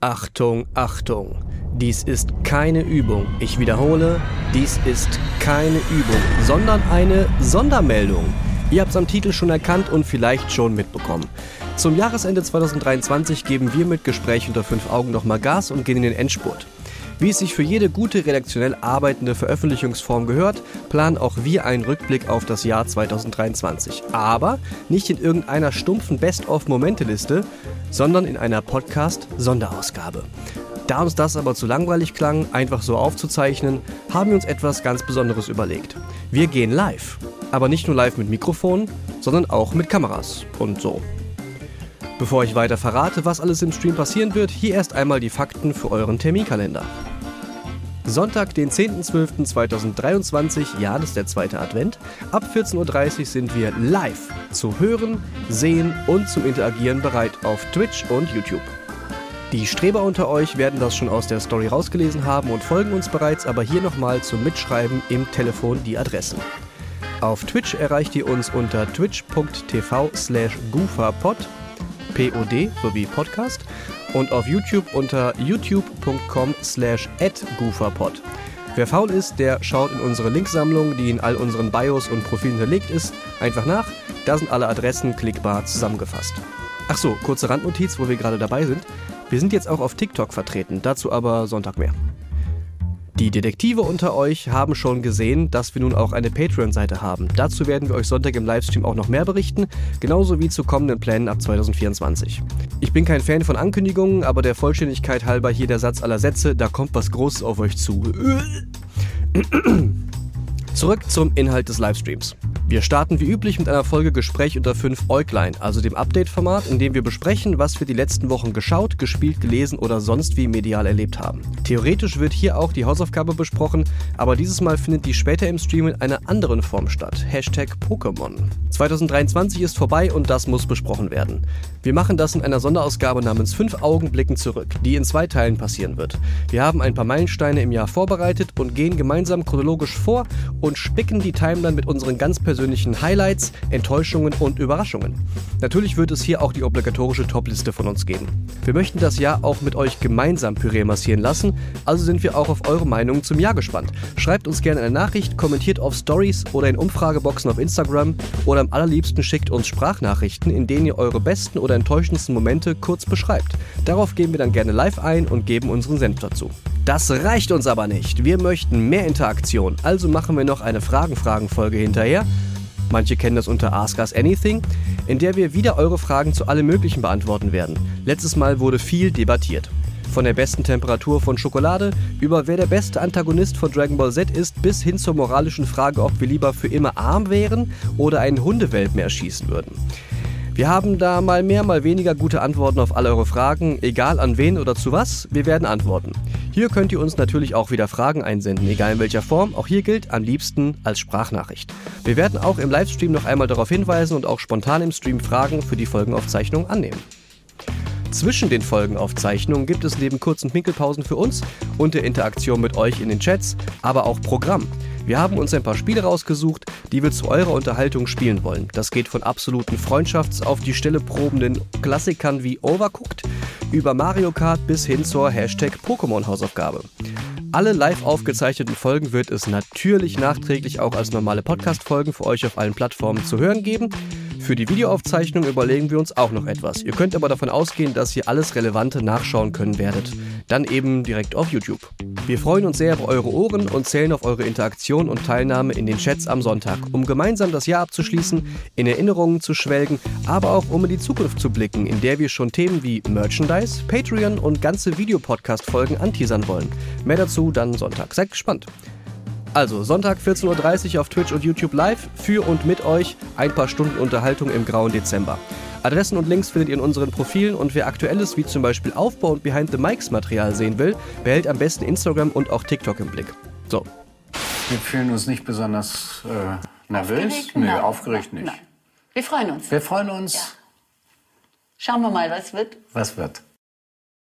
Achtung, Achtung. Dies ist keine Übung. Ich wiederhole, dies ist keine Übung, sondern eine Sondermeldung. Ihr habt es am Titel schon erkannt und vielleicht schon mitbekommen. Zum Jahresende 2023 geben wir mit Gespräch unter fünf Augen nochmal Gas und gehen in den Endspurt. Wie es sich für jede gute redaktionell arbeitende Veröffentlichungsform gehört, planen auch wir einen Rückblick auf das Jahr 2023. Aber nicht in irgendeiner stumpfen Best-of-Momente-Liste, sondern in einer Podcast-Sonderausgabe. Da uns das aber zu langweilig klang, einfach so aufzuzeichnen, haben wir uns etwas ganz Besonderes überlegt. Wir gehen live. Aber nicht nur live mit Mikrofon, sondern auch mit Kameras und so. Bevor ich weiter verrate, was alles im Stream passieren wird, hier erst einmal die Fakten für euren Terminkalender. Sonntag, den 10.12.2023, ja, das ist der zweite Advent. Ab 14.30 Uhr sind wir live zu hören, sehen und zum Interagieren bereit auf Twitch und YouTube. Die Streber unter euch werden das schon aus der Story rausgelesen haben und folgen uns bereits, aber hier nochmal zum Mitschreiben im Telefon die Adressen. Auf Twitch erreicht ihr uns unter twitch.tv slash gooferpod, POD sowie Podcast und auf YouTube unter youtube.com slash gooferpod. Wer faul ist, der schaut in unsere Linksammlung, die in all unseren Bios und Profilen hinterlegt ist, einfach nach. Da sind alle Adressen klickbar zusammengefasst. Ach so, kurze Randnotiz, wo wir gerade dabei sind. Wir sind jetzt auch auf TikTok vertreten, dazu aber Sonntag mehr. Die Detektive unter euch haben schon gesehen, dass wir nun auch eine Patreon-Seite haben. Dazu werden wir euch Sonntag im Livestream auch noch mehr berichten, genauso wie zu kommenden Plänen ab 2024. Ich bin kein Fan von Ankündigungen, aber der Vollständigkeit halber hier der Satz aller Sätze, da kommt was Großes auf euch zu. Zurück zum Inhalt des Livestreams. Wir starten wie üblich mit einer Folge Gespräch unter 5 Äuglein, also dem Update-Format, in dem wir besprechen, was wir die letzten Wochen geschaut, gespielt, gelesen oder sonst wie medial erlebt haben. Theoretisch wird hier auch die Hausaufgabe besprochen, aber dieses Mal findet die später im Stream in einer anderen Form statt. Hashtag Pokémon. 2023 ist vorbei und das muss besprochen werden. Wir machen das in einer Sonderausgabe namens 5 Augenblicken zurück, die in zwei Teilen passieren wird. Wir haben ein paar Meilensteine im Jahr vorbereitet und gehen gemeinsam chronologisch vor und spicken die Timeline mit unseren ganz persönlichen Highlights, Enttäuschungen und Überraschungen. Natürlich wird es hier auch die obligatorische Topliste von uns geben. Wir möchten das Jahr auch mit euch gemeinsam Püree massieren lassen, also sind wir auch auf eure Meinungen zum Jahr gespannt. Schreibt uns gerne eine Nachricht, kommentiert auf Stories oder in Umfrageboxen auf Instagram oder am allerliebsten schickt uns Sprachnachrichten, in denen ihr eure besten oder enttäuschendsten Momente kurz beschreibt. Darauf gehen wir dann gerne live ein und geben unseren Senf dazu. Das reicht uns aber nicht. Wir möchten mehr Interaktion, also machen wir noch eine Fragen-Fragen-Folge hinterher manche kennen das unter Ask Us Anything, in der wir wieder eure Fragen zu allem Möglichen beantworten werden. Letztes Mal wurde viel debattiert. Von der besten Temperatur von Schokolade über wer der beste Antagonist von Dragon Ball Z ist, bis hin zur moralischen Frage, ob wir lieber für immer arm wären oder einen Hundewelpen erschießen würden. Wir haben da mal mehr, mal weniger gute Antworten auf alle eure Fragen, egal an wen oder zu was, wir werden antworten. Hier könnt ihr uns natürlich auch wieder Fragen einsenden, egal in welcher Form. Auch hier gilt am liebsten als Sprachnachricht. Wir werden auch im Livestream noch einmal darauf hinweisen und auch spontan im Stream Fragen für die Folgenaufzeichnung annehmen. Zwischen den Folgenaufzeichnungen gibt es neben kurzen Pinkelpausen für uns und der Interaktion mit euch in den Chats, aber auch Programm. Wir haben uns ein paar Spiele rausgesucht, die wir zu eurer Unterhaltung spielen wollen. Das geht von absoluten Freundschafts- auf die Stelle probenden Klassikern wie Overcooked über Mario Kart bis hin zur Hashtag Pokémon-Hausaufgabe. Alle live aufgezeichneten Folgen wird es natürlich nachträglich auch als normale Podcast-Folgen für euch auf allen Plattformen zu hören geben. Für die Videoaufzeichnung überlegen wir uns auch noch etwas. Ihr könnt aber davon ausgehen, dass ihr alles Relevante nachschauen können werdet. Dann eben direkt auf YouTube. Wir freuen uns sehr auf eure Ohren und zählen auf eure Interaktion und Teilnahme in den Chats am Sonntag, um gemeinsam das Jahr abzuschließen, in Erinnerungen zu schwelgen, aber auch um in die Zukunft zu blicken, in der wir schon Themen wie Merchandise, Patreon und ganze Videopodcast-Folgen anteasern wollen. Mehr dazu dann Sonntag. Seid gespannt. Also Sonntag 14.30 Uhr auf Twitch und YouTube live für und mit euch ein paar Stunden Unterhaltung im grauen Dezember. Adressen und Links findet ihr in unseren Profilen und wer aktuelles wie zum Beispiel Aufbau und Behind the Mics Material sehen will, behält am besten Instagram und auch TikTok im Blick. So. Wir fühlen uns nicht besonders äh, nervös. Aufgeregt? Nö, Nein. aufgeregt nicht. Nein. Wir freuen uns. Wir freuen uns. Ja. Schauen wir mal, was wird. Was wird?